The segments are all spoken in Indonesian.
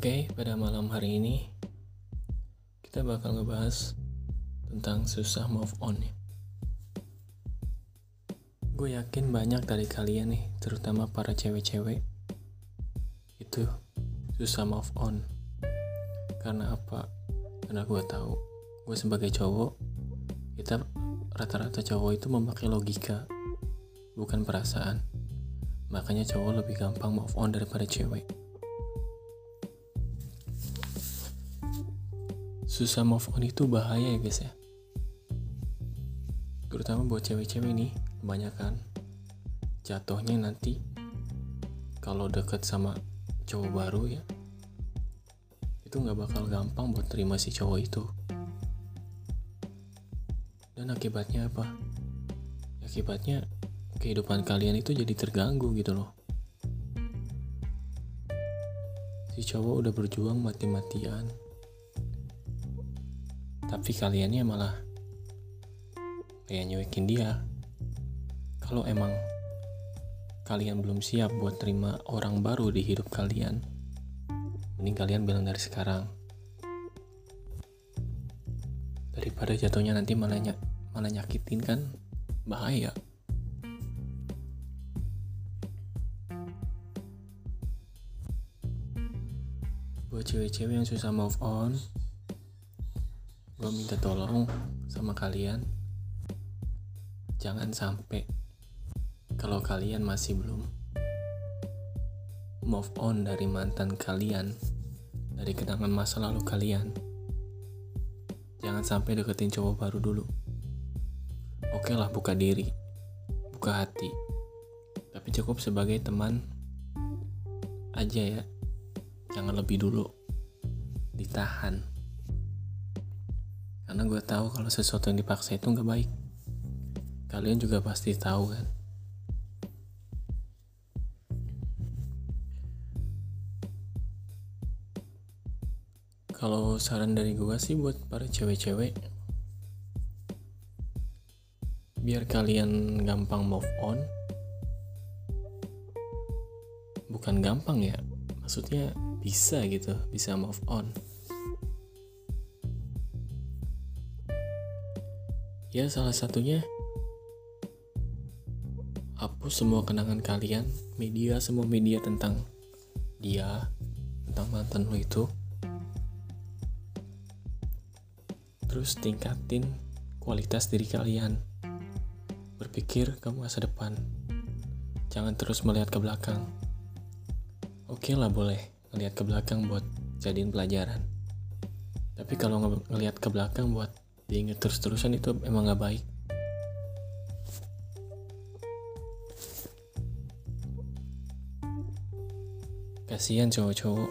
Oke, pada malam hari ini kita bakal ngebahas tentang susah move on ya. Gue yakin banyak dari kalian nih, terutama para cewek-cewek, itu susah move on. Karena apa? Karena gue tahu, gue sebagai cowok, kita rata-rata cowok itu memakai logika, bukan perasaan. Makanya cowok lebih gampang move on daripada cewek. Susah move on itu bahaya ya guys ya. Terutama buat cewek-cewek nih kebanyakan. Jatuhnya nanti kalau deket sama cowok baru ya itu nggak bakal gampang buat terima si cowok itu. Dan akibatnya apa? Akibatnya kehidupan kalian itu jadi terganggu gitu loh. Si cowok udah berjuang mati-matian tapi kaliannya malah kayak nyuekin dia. Kalau emang kalian belum siap buat terima orang baru di hidup kalian mending kalian bilang dari sekarang. Daripada jatuhnya nanti malah, ny malah nyakitin kan bahaya. Buat cewek-cewek yang susah move on gue minta tolong sama kalian. Jangan sampai kalau kalian masih belum move on dari mantan kalian dari kenangan masa lalu kalian jangan sampai deketin cowok baru dulu. Oke lah buka diri buka hati. Tapi cukup sebagai teman aja ya. Jangan lebih dulu ditahan karena gue tahu kalau sesuatu yang dipaksa itu nggak baik. Kalian juga pasti tahu kan? Kalau saran dari gue sih buat para cewek-cewek biar kalian gampang move on bukan gampang ya maksudnya bisa gitu bisa move on Ya salah satunya hapus semua kenangan kalian, media semua media tentang dia, tentang mantan lo itu. Terus tingkatin kualitas diri kalian. Berpikir kamu masa depan. Jangan terus melihat ke belakang. Oke lah boleh ngelihat ke belakang buat jadiin pelajaran. Tapi kalau ngelihat ke belakang buat diingat terus-terusan itu emang gak baik. Kasihan cowok-cowok.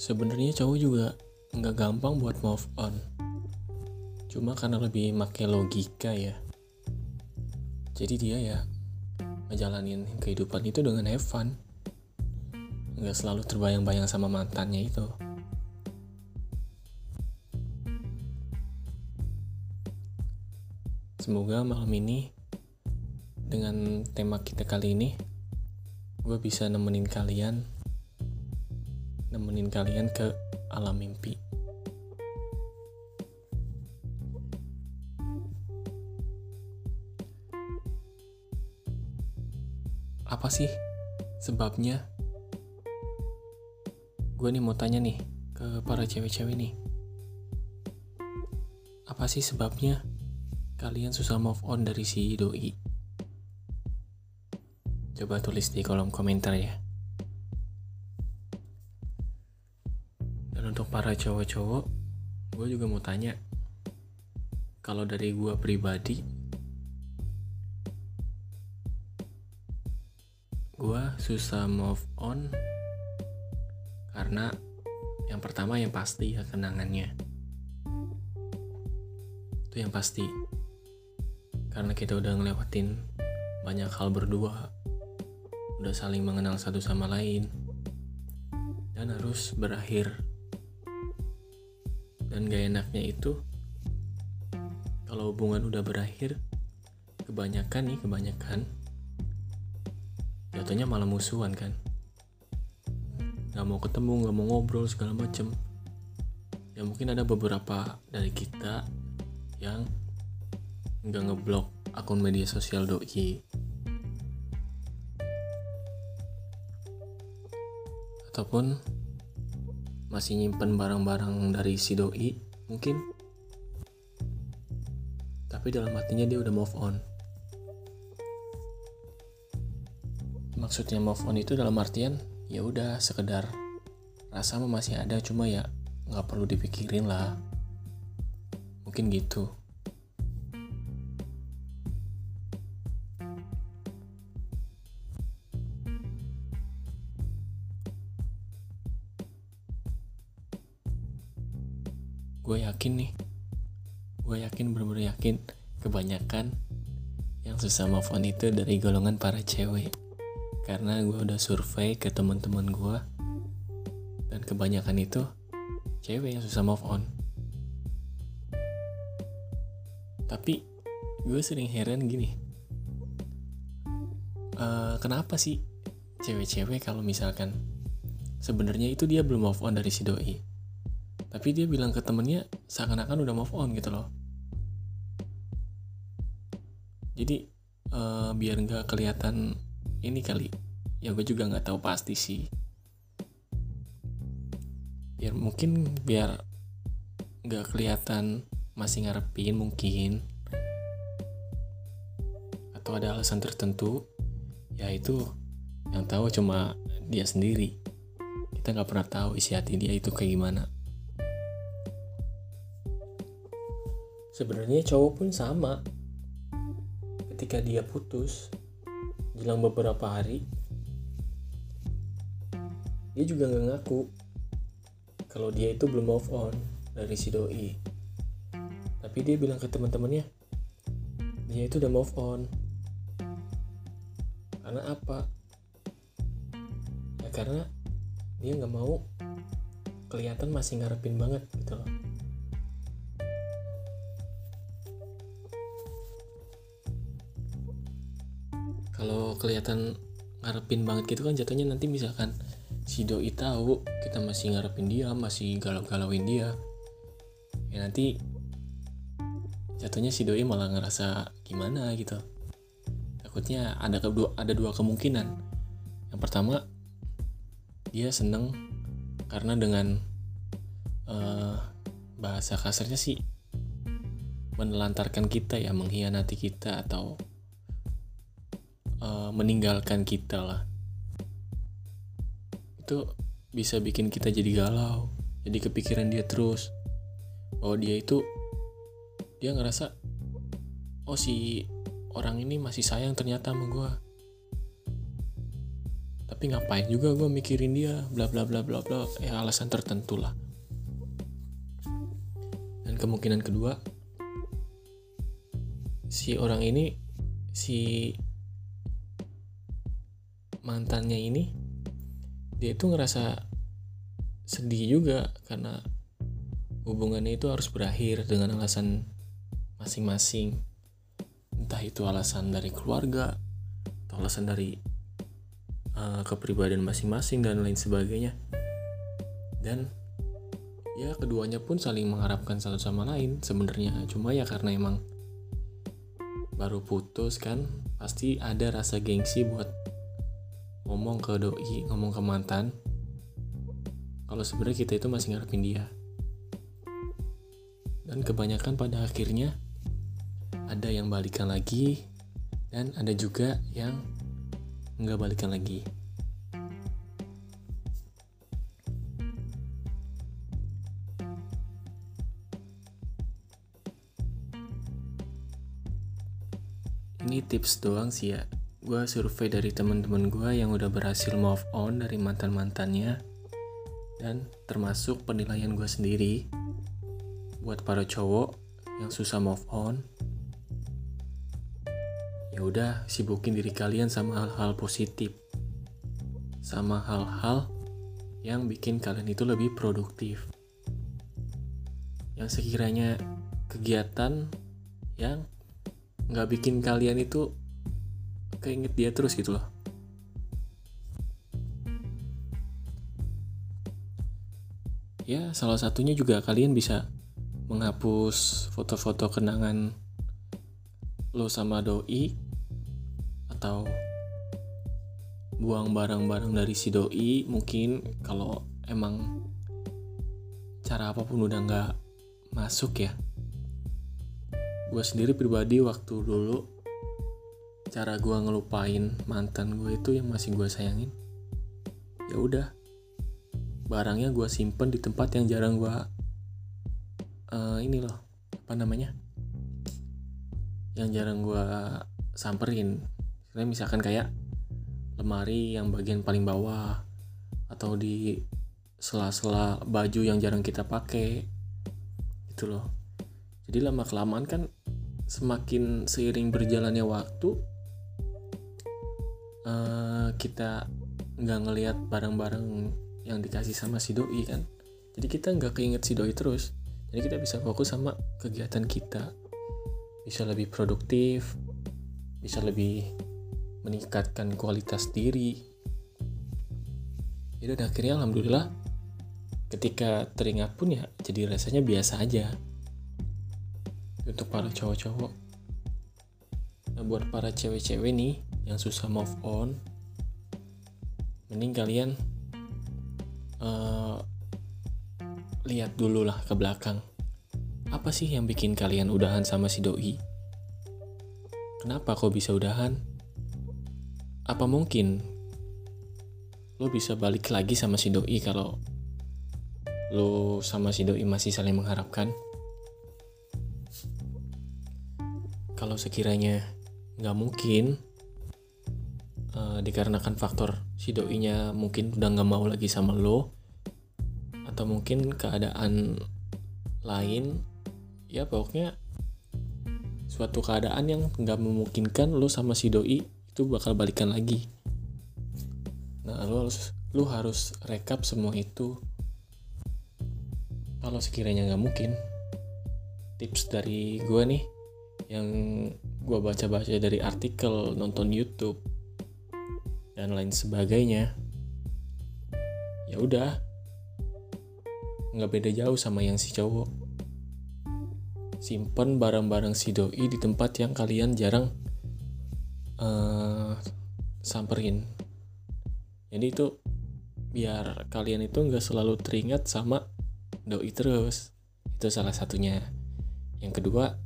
Sebenarnya cowok juga nggak gampang buat move on. Cuma karena lebih make logika ya. Jadi dia ya ngejalanin kehidupan itu dengan have fun nggak selalu terbayang-bayang sama mantannya itu. Semoga malam ini dengan tema kita kali ini gue bisa nemenin kalian nemenin kalian ke alam mimpi. Apa sih sebabnya gue nih mau tanya nih ke para cewek-cewek nih. Apa sih sebabnya kalian susah move on dari si doi? Coba tulis di kolom komentar ya. Dan untuk para cowok-cowok gue juga mau tanya. Kalau dari gue pribadi gue susah move on karena yang pertama yang pasti ya kenangannya. Itu yang pasti. Karena kita udah ngelewatin banyak hal berdua. Udah saling mengenal satu sama lain. Dan harus berakhir. Dan gak enaknya itu kalau hubungan udah berakhir kebanyakan nih kebanyakan jatuhnya malah musuhan kan nggak mau ketemu nggak mau ngobrol segala macem. Ya mungkin ada beberapa dari kita yang nggak ngeblok akun media sosial doi. Ataupun masih nyimpen barang-barang dari si doi mungkin. Tapi dalam hatinya dia udah move on. Maksudnya move on itu dalam artian ya udah sekedar rasa masih ada cuma ya nggak perlu dipikirin lah. Mungkin gitu. Gue yakin nih gue yakin bener-bener yakin kebanyakan yang susah move itu dari golongan para cewek karena gue udah survei ke teman-teman gue dan kebanyakan itu cewek yang susah move on. Tapi gue sering heran gini uh, kenapa sih cewek-cewek kalau misalkan sebenarnya itu dia belum move on dari si doi tapi dia bilang ke temennya seakan-akan udah move on gitu loh. Jadi uh, biar nggak kelihatan ini kali. Ya gue juga nggak tahu pasti sih. Biar mungkin biar nggak kelihatan masih ngarepin mungkin. Atau ada alasan tertentu ya itu yang tahu cuma dia sendiri. Kita nggak pernah tahu isi hati dia itu kayak gimana. Sebenarnya cowok pun sama. Ketika dia putus jelang beberapa hari dia juga nggak ngaku kalau dia itu belum move on dari si doi. Tapi dia bilang ke teman-temannya dia itu udah move on. Karena apa? Ya karena dia nggak mau kelihatan masih ngarepin banget gitu loh kalau kelihatan ngarepin banget gitu kan jatuhnya nanti misalkan si doi tahu kita masih ngarepin dia masih galau-galauin dia ya nanti jatuhnya si doi malah ngerasa gimana gitu. Takutnya ada kedua ada dua kemungkinan. Yang pertama dia seneng karena dengan uh, bahasa kasarnya sih menelantarkan kita ya mengkhianati kita atau uh, meninggalkan kita lah. Itu bisa bikin kita jadi galau jadi kepikiran dia terus. Bahwa dia itu dia ngerasa oh si orang ini masih sayang ternyata sama gue tapi ngapain juga gue mikirin dia bla bla bla bla bla. Ya alasan tertentu lah. Dan kemungkinan kedua si orang ini si mantannya ini dia itu ngerasa sedih juga karena hubungannya itu harus berakhir dengan alasan masing-masing. Entah itu alasan dari keluarga atau alasan dari uh, kepribadian masing-masing dan lain sebagainya. Dan ya keduanya pun saling mengharapkan satu sama lain sebenarnya. Cuma ya karena emang baru putus kan pasti ada rasa gengsi buat ngomong ke doi ngomong ke mantan kalau sebenarnya kita itu masih ngarepin dia. Dan kebanyakan pada akhirnya ada yang balikan lagi dan ada juga yang nggak balikan lagi. Ini tips doang sih ya gue survei dari teman-teman gue yang udah berhasil move on dari mantan-mantannya dan termasuk penilaian gue sendiri buat para cowok yang susah move on. Ya udah sibukin diri kalian sama hal-hal positif sama hal-hal yang bikin kalian itu lebih produktif. Yang sekiranya kegiatan yang nggak bikin kalian itu keinget dia terus gitu loh. Ya salah satunya juga kalian bisa menghapus foto-foto kenangan lo sama doi atau buang barang-barang dari si doi. Mungkin kalau emang cara apa pun udah nggak masuk ya. Gue sendiri pribadi waktu dulu cara gue ngelupain mantan gue itu yang masih gue sayangin ya udah. Barangnya gue simpen di tempat yang jarang gue uh, ini loh apa namanya yang jarang gue samperin. Karena misalkan kayak lemari yang bagian paling bawah atau di sela-sela baju yang jarang kita pakai itu loh. Jadi lama kelamaan kan semakin seiring berjalannya waktu uh, kita nggak ngelihat barang-barang yang dikasih sama si doi kan? Jadi kita nggak keinget si doi terus. Jadi kita bisa fokus sama kegiatan kita. Bisa lebih produktif bisa lebih meningkatkan kualitas diri. Itu dan akhirnya alhamdulillah ketika teringat pun ya jadi rasanya biasa aja. Untuk para cowok-cowok. Nah buat para cewek-cewek nih yang susah move on mending kalian uh, lihat dulu lah ke belakang apa sih yang bikin kalian udahan sama si doi? Kenapa kok bisa udahan? Apa mungkin lo bisa balik lagi sama si doi kalau lo sama si doi masih saling mengharapkan? Kalau sekiranya nggak mungkin, uh, dikarenakan faktor si doinya mungkin udah nggak mau lagi sama lo, atau mungkin keadaan lain ya pokoknya suatu keadaan yang nggak memungkinkan lo sama si doi itu bakal balikan lagi. Nah lo harus lo harus rekap semua itu. Kalau sekiranya nggak mungkin tips dari gue nih yang gue baca-baca dari artikel nonton YouTube dan lain sebagainya. Ya udah. Nggak beda jauh sama yang si cowok. Simpen barang-barang si doi di tempat yang kalian jarang uh, samperin. Jadi itu biar kalian itu nggak selalu teringat sama doi terus. Itu salah satunya. Yang kedua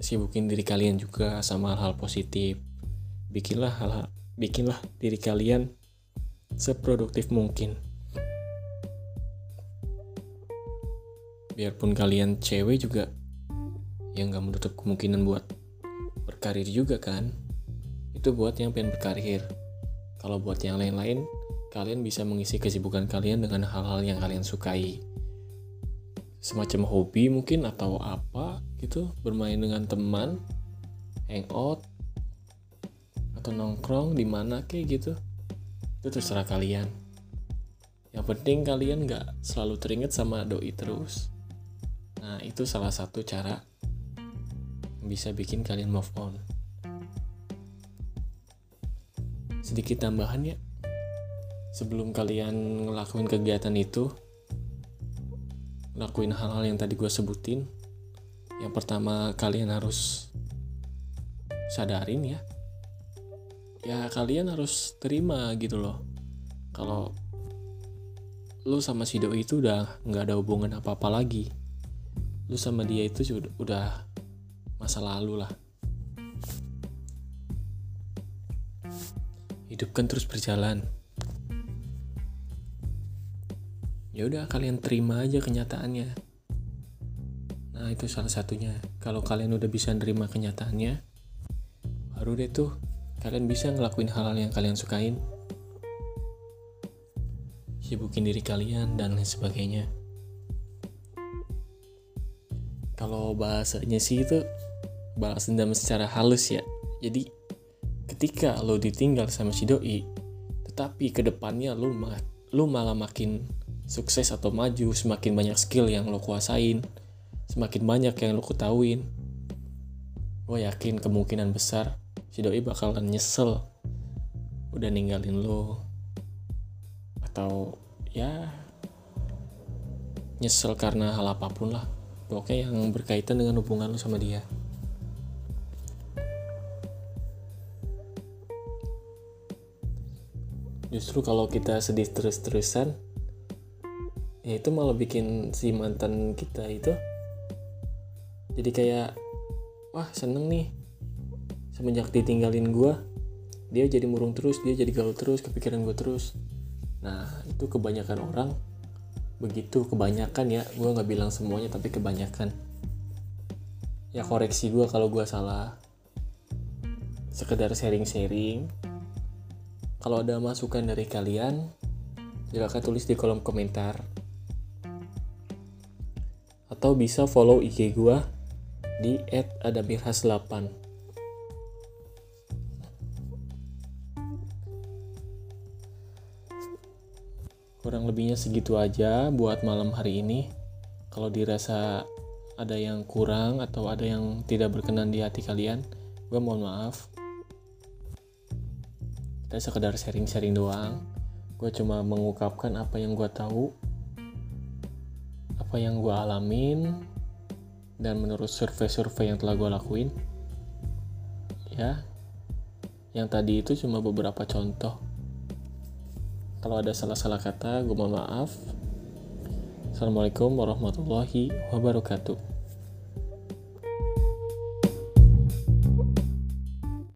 sibukin diri kalian juga sama hal-hal positif bikinlah hal, hal bikinlah diri kalian seproduktif mungkin. Biarpun kalian cewek juga yang gak menutup kemungkinan buat berkarir juga kan? Itu buat yang pengen berkarir. Kalau buat yang lain-lain kalian bisa mengisi kesibukan kalian dengan hal-hal yang kalian sukai. Semacam hobi mungkin atau apa gitu bermain dengan teman hangout atau nongkrong di mana kayak gitu itu terserah kalian yang penting kalian nggak selalu teringat sama doi terus Nah, itu salah satu cara bisa bikin kalian move on. Sedikit tambahan ya. Sebelum kalian ngelakuin kegiatan itu, lakuin hal-hal yang tadi gue sebutin. Yang pertama kalian harus sadarin ya. Ya kalian harus terima gitu loh. Kalau lu sama si doi itu udah nggak ada hubungan apa-apa lagi. Lu sama dia itu sudah udah masa lalu lah. Hidup kan terus berjalan. Ya udah kalian terima aja kenyataannya. Nah itu salah satunya. Kalau kalian udah bisa nerima kenyataannya baru deh tuh kalian bisa ngelakuin hal-hal yang kalian sukain. Sibukin diri kalian dan lain sebagainya. Kalau bahasanya sih itu balas dendam secara halus ya. Jadi ketika lo ditinggal sama si doi tetapi ke depannya lo ma lo malah makin sukses atau maju semakin banyak skill yang lo kuasain semakin banyak yang lo ketahuin. Gue yakin kemungkinan besar si doi bakalan nyesel udah ninggalin lo. Atau ya nyesel karena hal apa pun lah. Pokoknya yang berkaitan dengan hubungan lu sama dia. Justru kalau kita sedih terus-terusan ya itu malah bikin si mantan kita itu jadi kayak wah seneng nih semenjak ditinggalin gue dia jadi murung terus dia jadi gaul terus kepikiran gue terus. Nah itu kebanyakan orang begitu kebanyakan ya. Gue nggak bilang semuanya tapi kebanyakan. Ya koreksi gue kalau gue salah. Sekedar sharing-sharing. Kalau ada masukan dari kalian, silakan tulis di kolom komentar. Atau bisa follow IG gua di @adamirhas8. Lebihnya segitu aja buat malam hari ini. Kalau dirasa ada yang kurang atau ada yang tidak berkenan di hati kalian, gue mohon maaf. Kita sekedar sharing-sharing doang. Gue cuma mengungkapkan apa yang gue tahu apa yang gue alamin dan menurut survei-survei yang telah gue lakuin ya. Yang tadi itu cuma beberapa contoh kalau ada salah-salah kata gue mohon maaf. Assalamualaikum warahmatullahi wabarakatuh